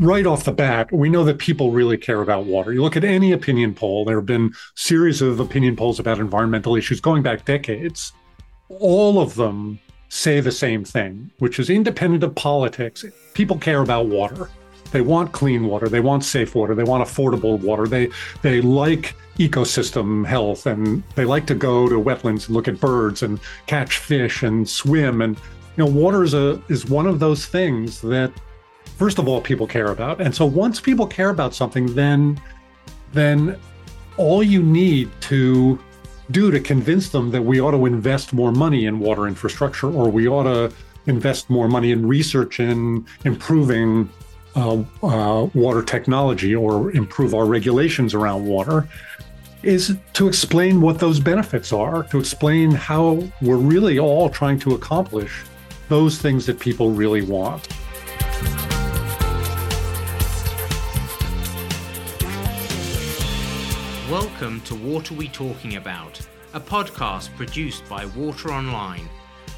right off the bat, we know that people really care about water. You look at any opinion poll, there have been series of opinion polls about environmental issues going back decades. All of them say the same thing, which is independent of politics. People care about water. They want clean water. They want safe water. They want affordable water. They they like ecosystem health and they like to go to wetlands and look at birds and catch fish and swim and you know water is a is one of those things that first of all people care about and so once people care about something then then all you need to do to convince them that we ought to invest more money in water infrastructure or we ought to invest more money in research in improving uh, uh, water technology or improve our regulations around water is to explain what those benefits are, to explain how we're really all trying to accomplish those things that people really want. Welcome to What Are We Talking About, a podcast produced by Water Online.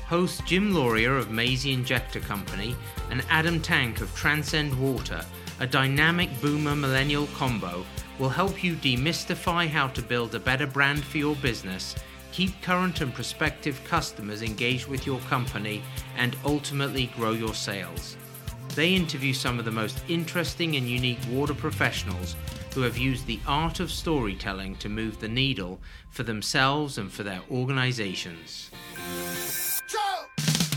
Hosts Jim Lauria of Mazzei Injector Company and Adam Tank of Transcend Water, a dynamic boomer millennial combo will help you demystify how to build a better brand for your business, keep current and prospective customers engaged with your company, and ultimately grow your sales. They interview some of the most interesting and unique water professionals who have used the art of storytelling to move the needle for themselves and for their organizations.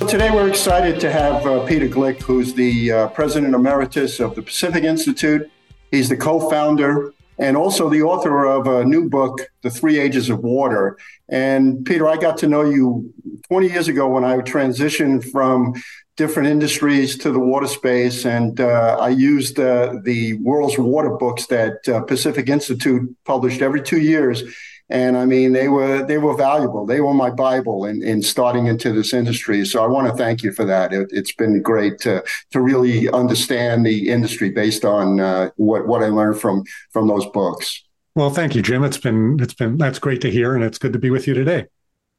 Today, we're excited to have uh, Peter Gleick, who's the uh, president emeritus of the Pacific Institute. He's the co founder and also the author of a new book, The Three Ages of Water. And Peter, I got to know you 20 years ago when I transitioned from different industries to the water space. And uh, I used uh, the world's water books that uh, Pacific Institute published every two years and I mean they were they were valuable. They were my bible in, in starting into this industry. So I want to thank you for that. It, has been great to to really understand the industry based on uh, what what I learned from from those books. Well, thank you, Jim. It's been it's been that's great to hear, and it's good to be with you today.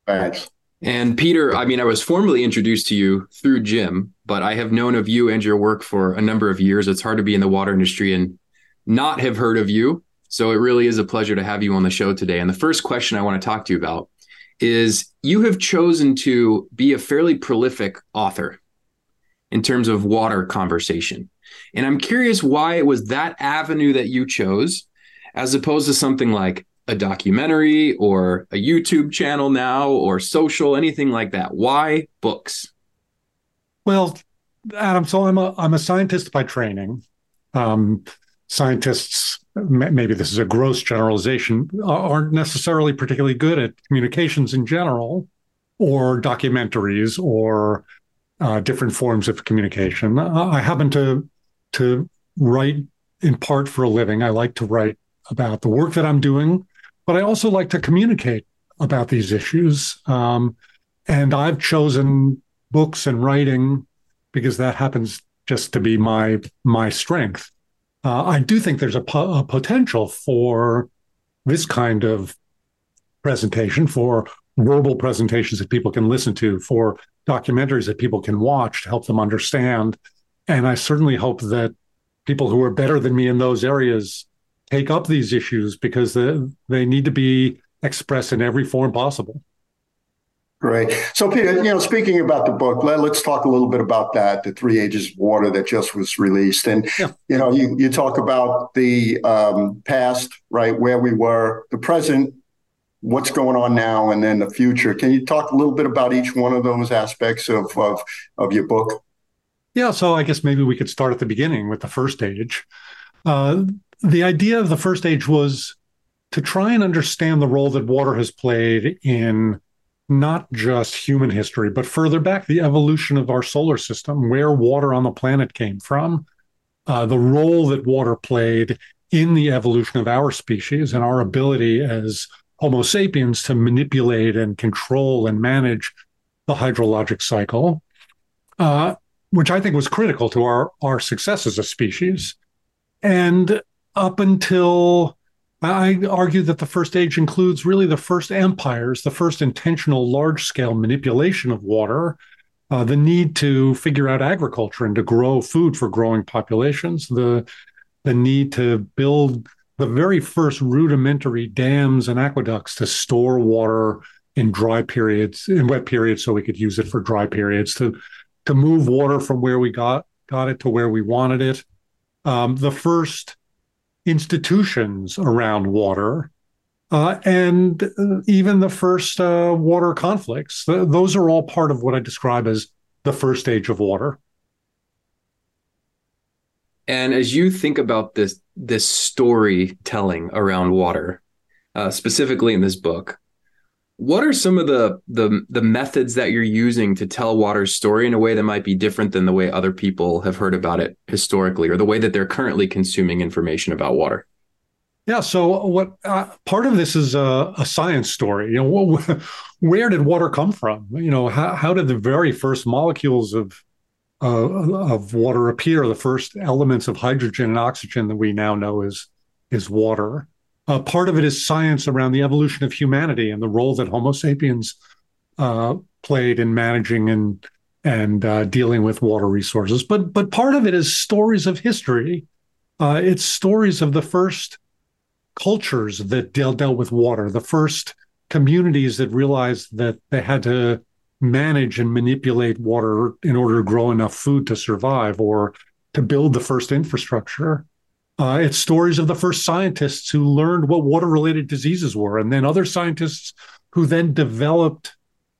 Thanks. And Peter, I mean, I was formally introduced to you through Jim, but I have known of you and your work for a number of years. It's hard to be in the water industry and not have heard of you. So it really is a pleasure to have you on the show today. And the first question I want to talk to you about is you have chosen to be a fairly prolific author in terms of water conversation. And I'm curious why it was that avenue that you chose as opposed to something like a documentary or a YouTube channel now or social, anything like that. Why books? Well, Adam, so I'm a I'm a scientist by training. Um, scientists maybe this is a gross generalization, aren't necessarily particularly good at communications in general, or documentaries, or uh, different forms of communication. I happen to to write in part for a living. I like to write about the work that I'm doing, but I also like to communicate about these issues. Um, and I've chosen books and writing because that happens just to be my my strength uh, I do think there's a, po- a, potential for this kind of presentation, for verbal presentations that people can listen to, for documentaries that people can watch to help them understand. And I certainly hope that people who are better than me in those areas take up these issues because they, they need to be expressed in every form possible. Great. So, Peter, you know, speaking about the book, let, us talk a little bit about that, the Three Ages of Water that just was released. And, yeah. you know, you, you talk about the um, past, right, where we were, the present, what's going on now, and then the future. Can you talk a little bit about each one of those aspects of, of, of your book? Yeah. So, I guess maybe we could start at the beginning with the first age. Uh, the idea of the first age was to try and understand the role that water has played in not just human history, but further back, the evolution of our solar system, where water on the planet came from, uh, the role that water played in the evolution of our species and our ability as Homo sapiens to manipulate and control and manage the hydrologic cycle, uh, which I think was critical to our, our success as a species. And up until I argue that the first age includes really the first empires, the first intentional large scale manipulation of water uh, the need to figure out agriculture and to grow food for growing populations, the the need to build the very first rudimentary dams and aqueducts to store water in dry periods, in wet periods, so we could use it for dry periods to to move water from where we got got it to where we wanted it. Um, the first institutions around water, uh, and uh, even the first uh, water conflicts. Th- those are all part of what I describe as the first age of water. And as you think about this this storytelling around water, uh, specifically in this book, what are some of the, the the methods that you're using to tell water's story in a way that might be different than the way other people have heard about it historically, or the way that they're currently consuming information about water? Yeah. So, what uh, part of this is a, a, science story? You know, where did water come from? You know, how, how did the very first molecules of uh, of water appear? The first elements of hydrogen and oxygen that we now know is is water. Uh, part of it is science around the evolution of humanity and the role that Homo sapiens uh, played in managing and and uh, dealing with water resources. But but part of it is stories of history. Uh, it's stories of the first cultures that dealt dealt with water, the first communities that realized that they had to manage and manipulate water in order to grow enough food to survive or to build the first infrastructure. Uh, it's stories of the first scientists who learned what water related diseases were, and then other scientists who then developed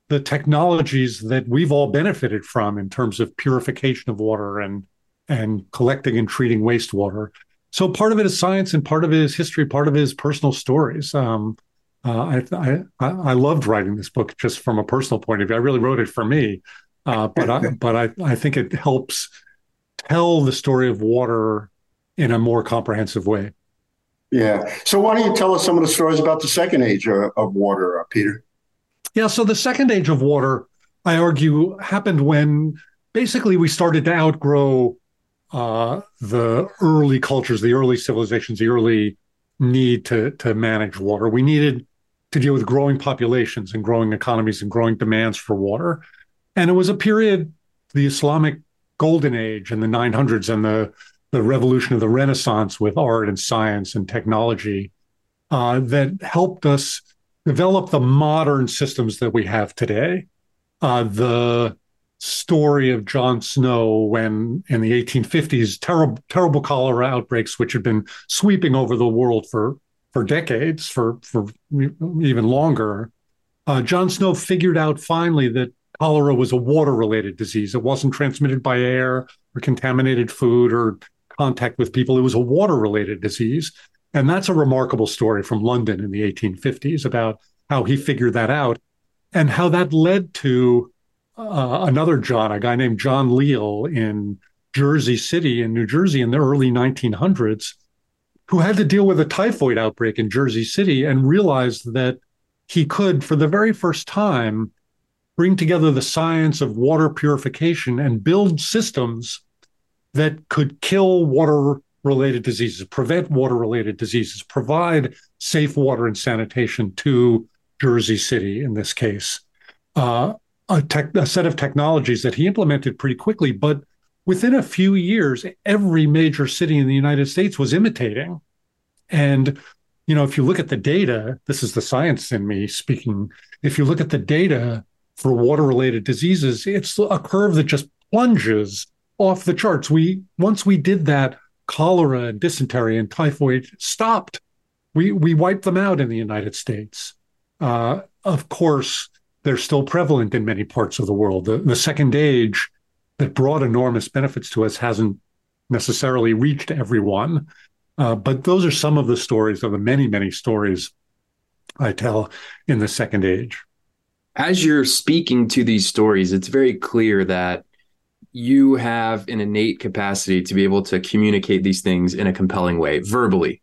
the technologies that we've all benefited from in terms of purification of water and and collecting and treating wastewater. So part of it is science, and part of it is history. Part of it is personal stories. Um, uh, I, I I loved writing this book just from a personal point of view. I really wrote it for me, uh, but I, but I I think it helps tell the story of water in a more comprehensive way. Yeah. So why don't you tell us some of the stories about the second age of, of water, uh, Peter? Yeah. So the second age of water, I argue, happened when basically we started to outgrow uh, the early cultures, the early civilizations, the early need to to manage water. We needed to deal with growing populations and growing economies and growing demands for water. And it was a period, the Islamic golden age in the 900s and the the revolution of the Renaissance with art and science and technology uh, that helped us develop the modern systems that we have today. Uh, the story of John Snow when in the 1850s, terrible, terrible cholera outbreaks, which had been sweeping over the world for, for decades, for, for even longer. Uh, John Snow figured out finally that cholera was a water related disease. It wasn't transmitted by air or contaminated food or contact with people. It was a water related disease. And that's a remarkable story from London in the 1850s about how he figured that out and how that led to uh, another John, a guy named John Leal in Jersey City in New Jersey in the early 1900s, who had to deal with a typhoid outbreak in Jersey City and realized that he could, for the very first time, bring together the science of water purification and build systems that could kill water related diseases, prevent water related diseases, provide safe water and sanitation to Jersey City in this case. Uh, a, tech, a set of technologies that he implemented pretty quickly, but within a few years, every major city in the United States was imitating. And, you know, if you look at the data, this is the science in me speaking. If you look at the data for water related diseases, it's a curve that just plunges off the charts. We once we did that, cholera and dysentery and typhoid stopped. We we wiped them out in the United States. Uh, of course, they're still prevalent in many parts of the world. The, the second age that brought enormous benefits to us hasn't necessarily reached everyone. Uh, but those are some of the stories of the many, many stories I tell in the second age. As you're speaking to these stories, it's very clear that you have an innate capacity to be able to communicate these things in a compelling way verbally.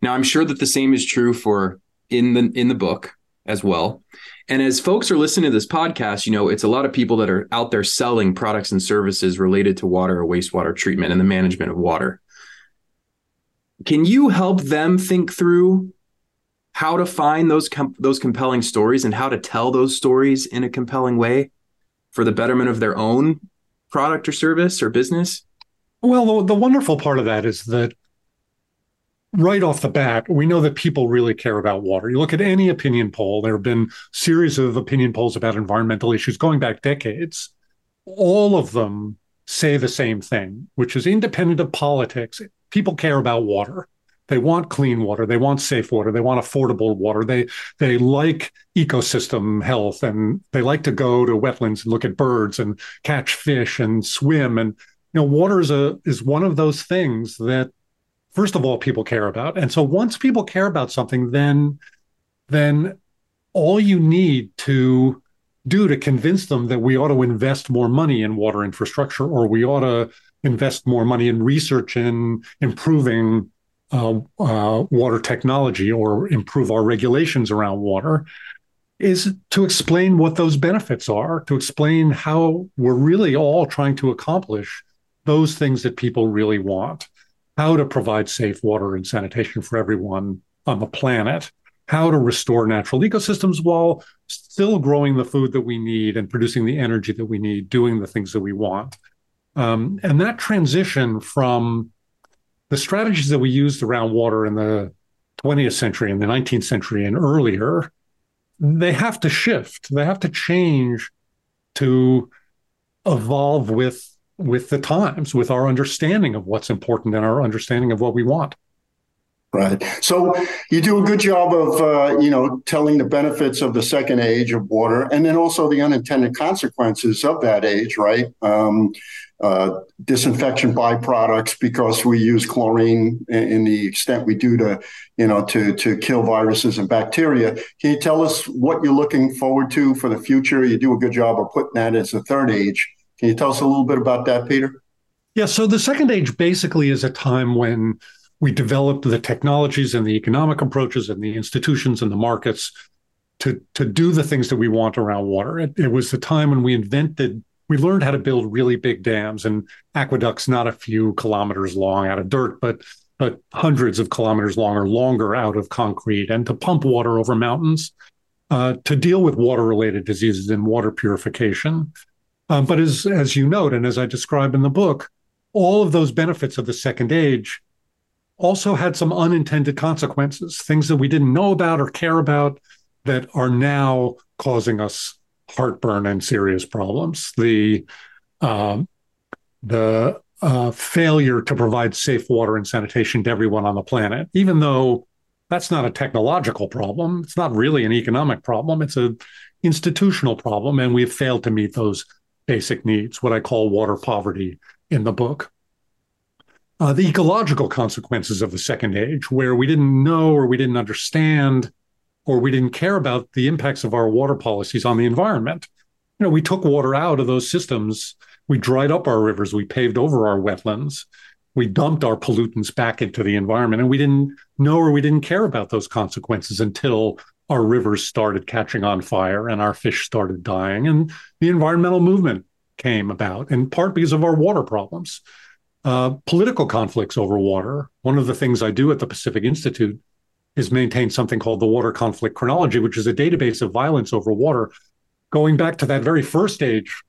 Now, I'm sure that the same is true for in the in the book as well. And as folks are listening to this podcast, you know, it's a lot of people that are out there selling products and services related to water or wastewater treatment and the management of water. Can you help them think through how to find those com- those compelling stories and how to tell those stories in a compelling way? for the betterment of their own product or service or business? Well, the, the wonderful part of that is that right off the bat, we know that people really care about water. You look at any opinion poll, there have been series of opinion polls about environmental issues going back decades. All of them say the same thing, which is independent of politics. People care about water. They want clean water. They want safe water. They want affordable water. They they like ecosystem health and they like to go to wetlands and look at birds and catch fish and swim. And you know, water is a is one of those things that first of all people care about. And so once people care about something, then then all you need to do to convince them that we ought to invest more money in water infrastructure or we ought to invest more money in research and improving uh, uh, water technology or improve our regulations around water is to explain what those benefits are, to explain how we're really all trying to accomplish those things that people really want, how to provide safe water and sanitation for everyone on the planet, how to restore natural ecosystems while still growing the food that we need and producing the energy that we need, doing the things that we want. Um, and that transition from the strategies that we used around water in the 20th century and the 19th century and earlier, they have to shift. They have to change to evolve with with the times, with our understanding of what's important and our understanding of what we want. Right. So you do a good job of, uh, you know, telling the benefits of the second age of water, and then also the unintended consequences of that age. Right. Um, uh, disinfection byproducts because we use chlorine in, in, the extent we do to, you know, to to kill viruses and bacteria. Can you tell us what you're looking forward to for the future? You do a good job of putting that as a third age. Can you tell us a little bit about that, Peter? Yeah. So the second age basically is a time when we developed the technologies and the economic approaches and the institutions and the markets to to do the things that we want around water. It, it was the time when we invented we learned how to build really big dams and aqueducts, not a few kilometers long out of dirt, but but hundreds of kilometers long or longer out of concrete, and to pump water over mountains, uh, to deal with water-related diseases and water purification. Um, but as as you note, and as I describe in the book, all of those benefits of the second age also had some unintended consequences, things that we didn't know about or care about that are now causing us heartburn and serious problems. The um, the uh, failure to provide safe water and sanitation to everyone on the planet, even though that's not a technological problem, it's not really an economic problem. It's an institutional problem, and we've failed to meet those basic needs. What I call water poverty in the book. Uh, the ecological consequences of the second age, where we didn't know or we didn't understand or we didn't care about the impacts of our water policies on the environment. You know, we took water out of those systems. We dried up our rivers. We paved over our wetlands. We dumped our pollutants back into the environment. And we didn't know or we didn't care about those consequences until our rivers started catching on fire and our fish started dying. And the environmental movement came about, in part because of our water problems. Uh, political conflicts over water. One of the things I do at the Pacific Institute has maintained something called the Water Conflict Chronology, which is a database of violence over water going back to that very first stage,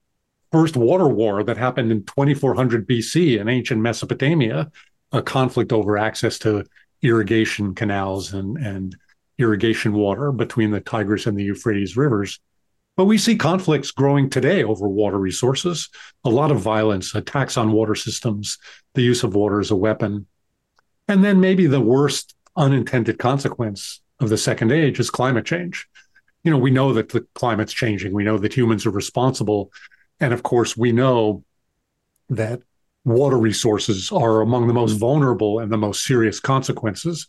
first water war that happened in 2400 BC in ancient Mesopotamia, a conflict over access to irrigation canals and, and irrigation water between the Tigris and the Euphrates rivers. But we see conflicts growing today over water resources, a lot of violence, attacks on water systems, the use of water as a weapon. And then maybe the worst unintended consequence of the second age is climate change. You know, we know that the climate's changing. We know that humans are responsible. And of course, we know that water resources are among the most vulnerable and the most serious consequences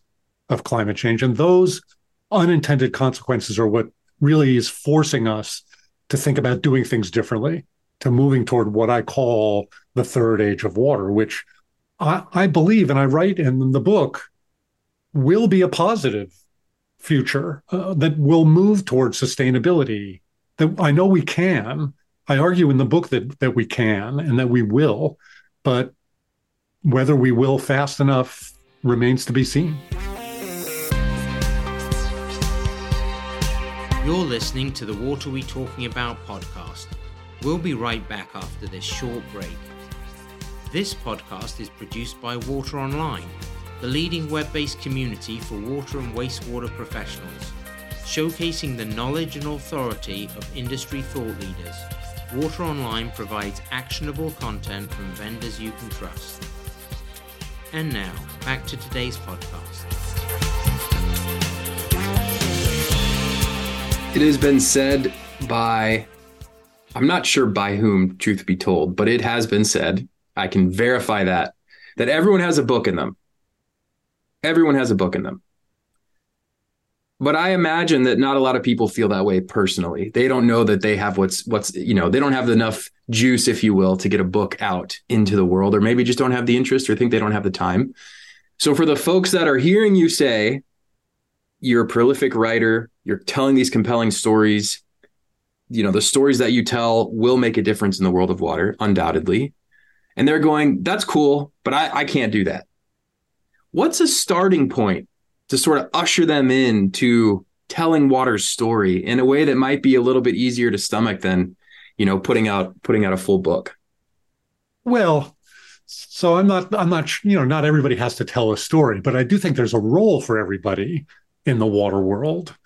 of climate change. And those unintended consequences are what really is forcing us to think about doing things differently, to moving toward what I call the third age of water, which I, I believe, and I write in the book, will be a positive future uh, that will move towards sustainability. That I know we can. I argue in the book that that we can and that we will, but whether we will fast enough remains to be seen. You're listening to the Water We Talking About podcast. We'll be right back after this short break. This podcast is produced by Water Online, the leading web based community for water and wastewater professionals, showcasing the knowledge and authority of industry thought leaders. Water Online provides actionable content from vendors you can trust. And now, back to today's podcast. It has been said by, I'm not sure by whom, truth be told, but it has been said I can verify that that everyone has a book in them. Everyone has a book in them. But I imagine that not a lot of people feel that way personally. They don't know that they have what's what's you know, they don't have enough juice if you will to get a book out into the world or maybe just don't have the interest or think they don't have the time. So for the folks that are hearing you say you're a prolific writer, you're telling these compelling stories, you know, the stories that you tell will make a difference in the world of water undoubtedly and they're going, that's cool, but I, I can't do that. What's a starting point to sort of usher them in to telling water's story in a way that might be a little bit easier to stomach than, you know, putting out putting out a full book? Well, so I'm not I'm not you know not everybody has to tell a story, but I do think there's a role for everybody in the water world.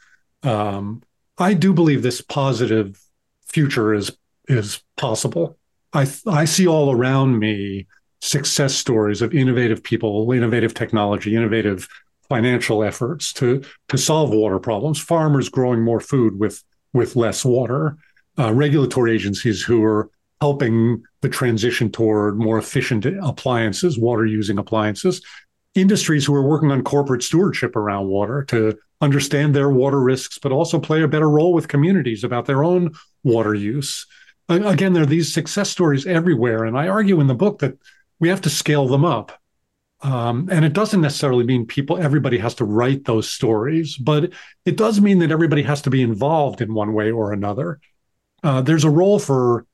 Um, I do believe this positive future is is possible. I I see all around me success stories of innovative people, innovative technology, innovative financial efforts to to solve water problems. Farmers growing more food with with less water, uh, regulatory agencies who are helping the transition toward more efficient appliances, water using appliances, industries who are working on corporate stewardship around water to understand their water risks, but also play a better role with communities about their own water use again, there are these success stories everywhere. And I argue in the book that we have to scale them up. Um, and it doesn't necessarily mean people, everybody has to write those stories, but it does mean that everybody has to be involved in one way or another. Uh, there's a role for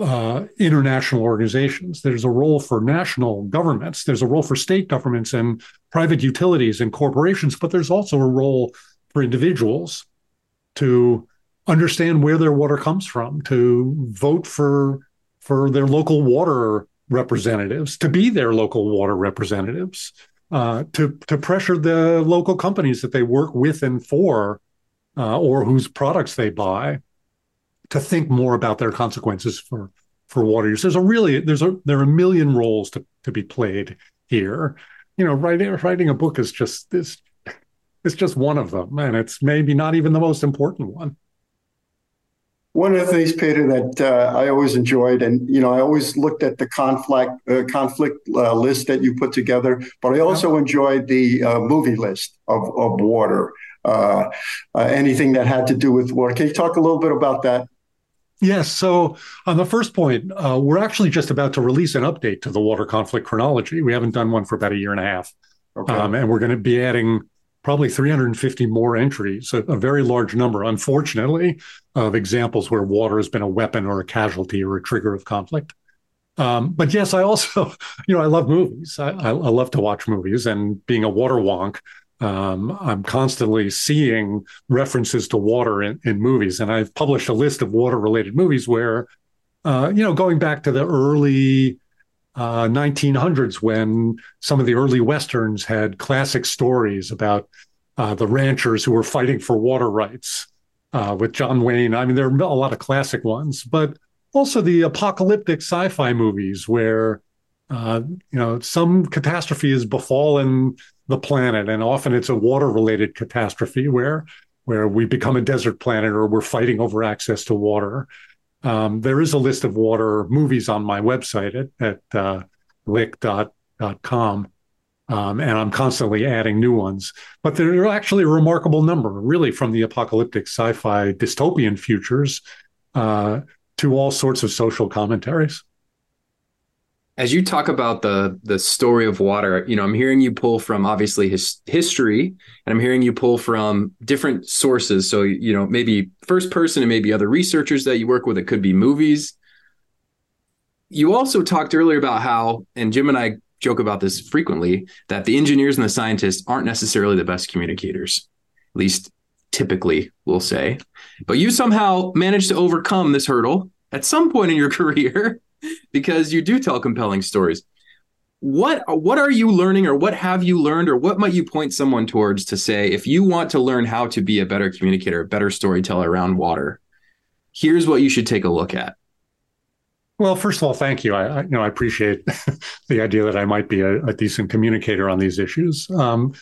uh, international organizations. There's a role for national governments. There's a role for state governments and private utilities and corporations, but there's also a role for individuals to understand where their water comes from, to vote for for their local water representatives, to be their local water representatives, uh, to to pressure the local companies that they work with and for, uh, or whose products they buy, to think more about their consequences for for water use. There's a really there's a there are a million roles to to be played here. You know, writing writing a book is just this. It's just one of them, and it's maybe not even the most important one. One of the things, Peter, that uh, I always enjoyed, and you know, I always looked at the conflict uh, conflict uh, list that you put together, but I also enjoyed the uh, movie list of of water. Uh, uh, anything that had to do with water. Can you talk a little bit about that? Yes. So, on the first point, we're actually just about to release an update to the water conflict chronology. We haven't done one for about a year and a half, okay. um, and we're going to be adding probably 350 more entries, a, a, very large number, unfortunately, of examples where water has been a weapon or a casualty or a trigger of conflict. Um, but yes, I also, you know, I love movies. I, I, I love to watch movies, and being a water wonk, um, I'm constantly seeing references to water in, in, movies. And I've published a list of water-related movies where, uh, you know, going back to the early uh, 1900s when some of the early westerns had classic stories about uh, the ranchers who were fighting for water rights uh, with John Wayne. I mean, there are a lot of classic ones, but also the apocalyptic sci-fi movies where uh, you know some catastrophe has befallen the planet, and often it's a water-related catastrophe where where we become a desert planet or we're fighting over access to water. Um, there is a list of water movies on my website at, at uh, gleick.com. Um, and I'm constantly adding new ones. But there are actually a remarkable number, really, from the apocalyptic sci fi dystopian futures uh, to all sorts of social commentaries as you talk about the the story of water you know i'm hearing you pull from obviously his history and i'm hearing you pull from different sources. So you know maybe first person and maybe other researchers that you work with it could be movies. You also talked earlier about how and jim and i joke about this frequently that the engineers and the scientists aren't necessarily the best communicators at least typically we'll say. But you somehow managed to overcome this hurdle at some point in your career because you do tell compelling stories. What what are you learning or what have you learned or what might you point someone towards to say if you want to learn how to be a better communicator, a better storyteller around water, here's what you should take a look at. Well, first of all, thank you. I, I you know I appreciate the idea that I might be a, a decent communicator on these issues. Um,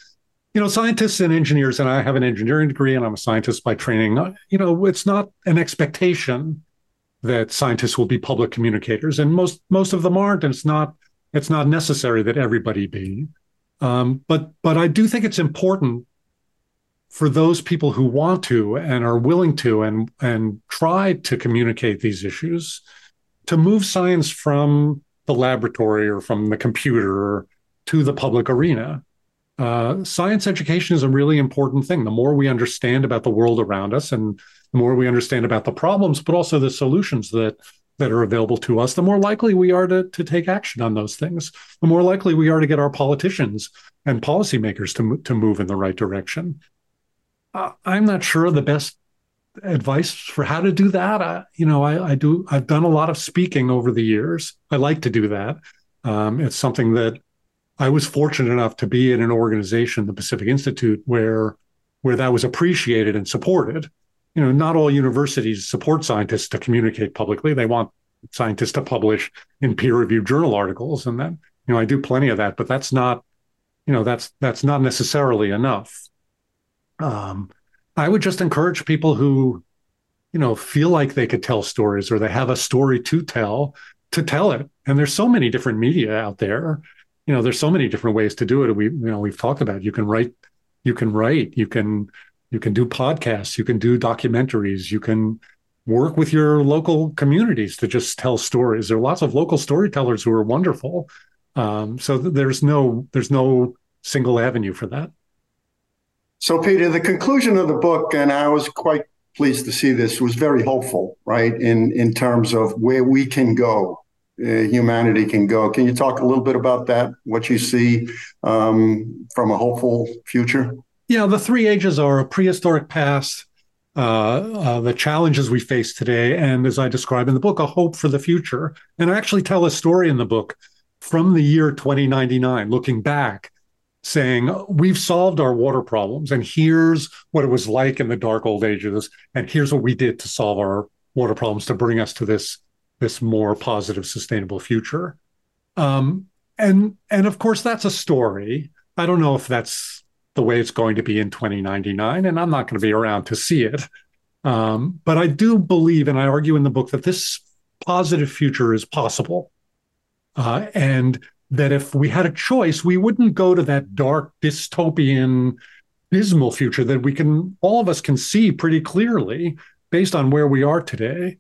you know, scientists and engineers, and I have an engineering degree, and I'm a scientist by training. You know, it's not an expectation that scientists will be public communicators, and most most of them aren't. And it's not it's not necessary that everybody be. Um, but but I do think it's important for those people who want to and are willing to and and try to communicate these issues to move science from the laboratory or from the computer to the public arena. Uh, science education is a really important thing. The more we understand about the world around us and the more we understand about the problems, but also the solutions that that are available to us, the more likely we are to, to take action on those things. The more likely we are to get our politicians and policymakers to, to move in the right direction. Uh, I'm not sure the best advice for how to do that. I, you know, I, I, do. I've done a lot of speaking over the years. I like to do that. Um, it's something that I was fortunate enough to be in an organization, the Pacific Institute, where where that was appreciated and supported. You know, not all universities support scientists to communicate publicly. They want scientists to publish in peer-reviewed journal articles, and that you know, I do plenty of that, but that's not, you know, that's that's not necessarily enough. Um, I would just encourage people who, you know, feel like they could tell stories or they have a story to tell to tell it. And there's so many different media out there. You know, there's so many different ways to do it. We, you know, we've talked about. You can write, you can write, you can, you can do podcasts, you can do documentaries, you can work with your local communities to just tell stories. There are lots of local storytellers who are wonderful. Um, so there's no, there's no single avenue for that. So, Peter, the conclusion of the book, and I was quite pleased to see this, was very hopeful, right? In in terms of where we can go, uh, humanity can go. Can you talk a little bit about that? What you see um, from a hopeful future? Yeah, the three ages are a prehistoric past, uh, uh, the challenges we face today, and as I describe in the book, a hope for the future. And I actually tell a story in the book from the year 2099, looking back saying we've solved our water problems and here's what it was like in the dark old ages and here's what we did to solve our water problems to bring us to this this more positive sustainable future um, and and of course that's a story i don't know if that's the way it's going to be in 2099 and i'm not going to be around to see it um, but i do believe and i argue in the book that this positive future is possible uh, and that if we had a choice, we wouldn't go to that dark, dystopian, dismal future that we can, all of us can see pretty clearly based on where we are today.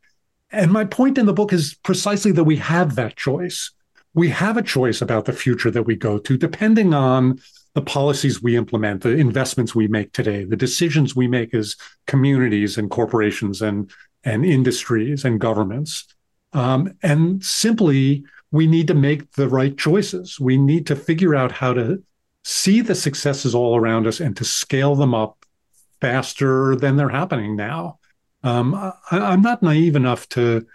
And my point in the book is precisely that we have that choice. We have a choice about the future that we go to, depending on the policies we implement, the investments we make today, the decisions we make as communities and corporations and, and industries and governments. Um, and simply, we need to make the right choices. We need to figure out how to see the successes all around us and to scale them up faster than they're happening now. Um, I, am not naive enough to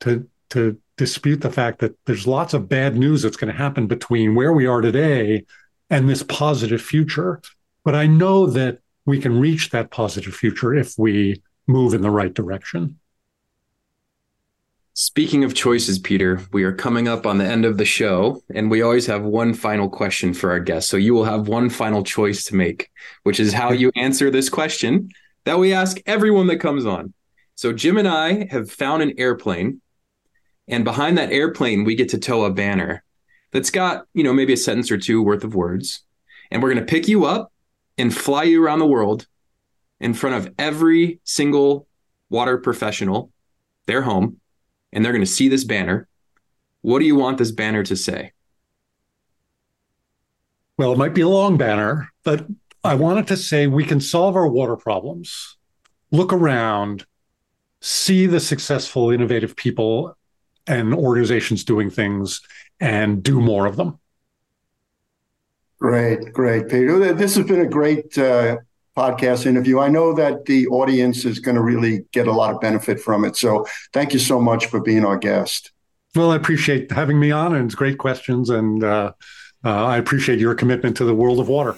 to to dispute the fact that there's lots of bad news that's going to happen between where we are today and this positive future. But I know that we can reach that positive future if we move in the right direction. Speaking of choices, Peter, we are coming up on the end of the show, and we always have one final question for our guests. So you will have one final choice to make, which is how you answer this question that we ask everyone that comes on. So Jim and I have found an airplane, and behind that airplane, we get to tow a banner that's got, you know, maybe a sentence or two worth of words. And we're going to pick you up and fly you around the world in front of every single water professional, their home and they're going to see this banner. What do you want this banner to say? Well, it might be a long banner, but I wanted to say we can solve our water problems. Look around, see the successful, innovative people and organizations doing things, and do more of them. Great, great, Peter. This has been a great uh, podcast interview. I know that the audience is going to really get a lot of benefit from it. So thank you so much for being our guest. Well, I appreciate having me on, and it's great questions, and uh, uh, I appreciate your commitment to the world of water.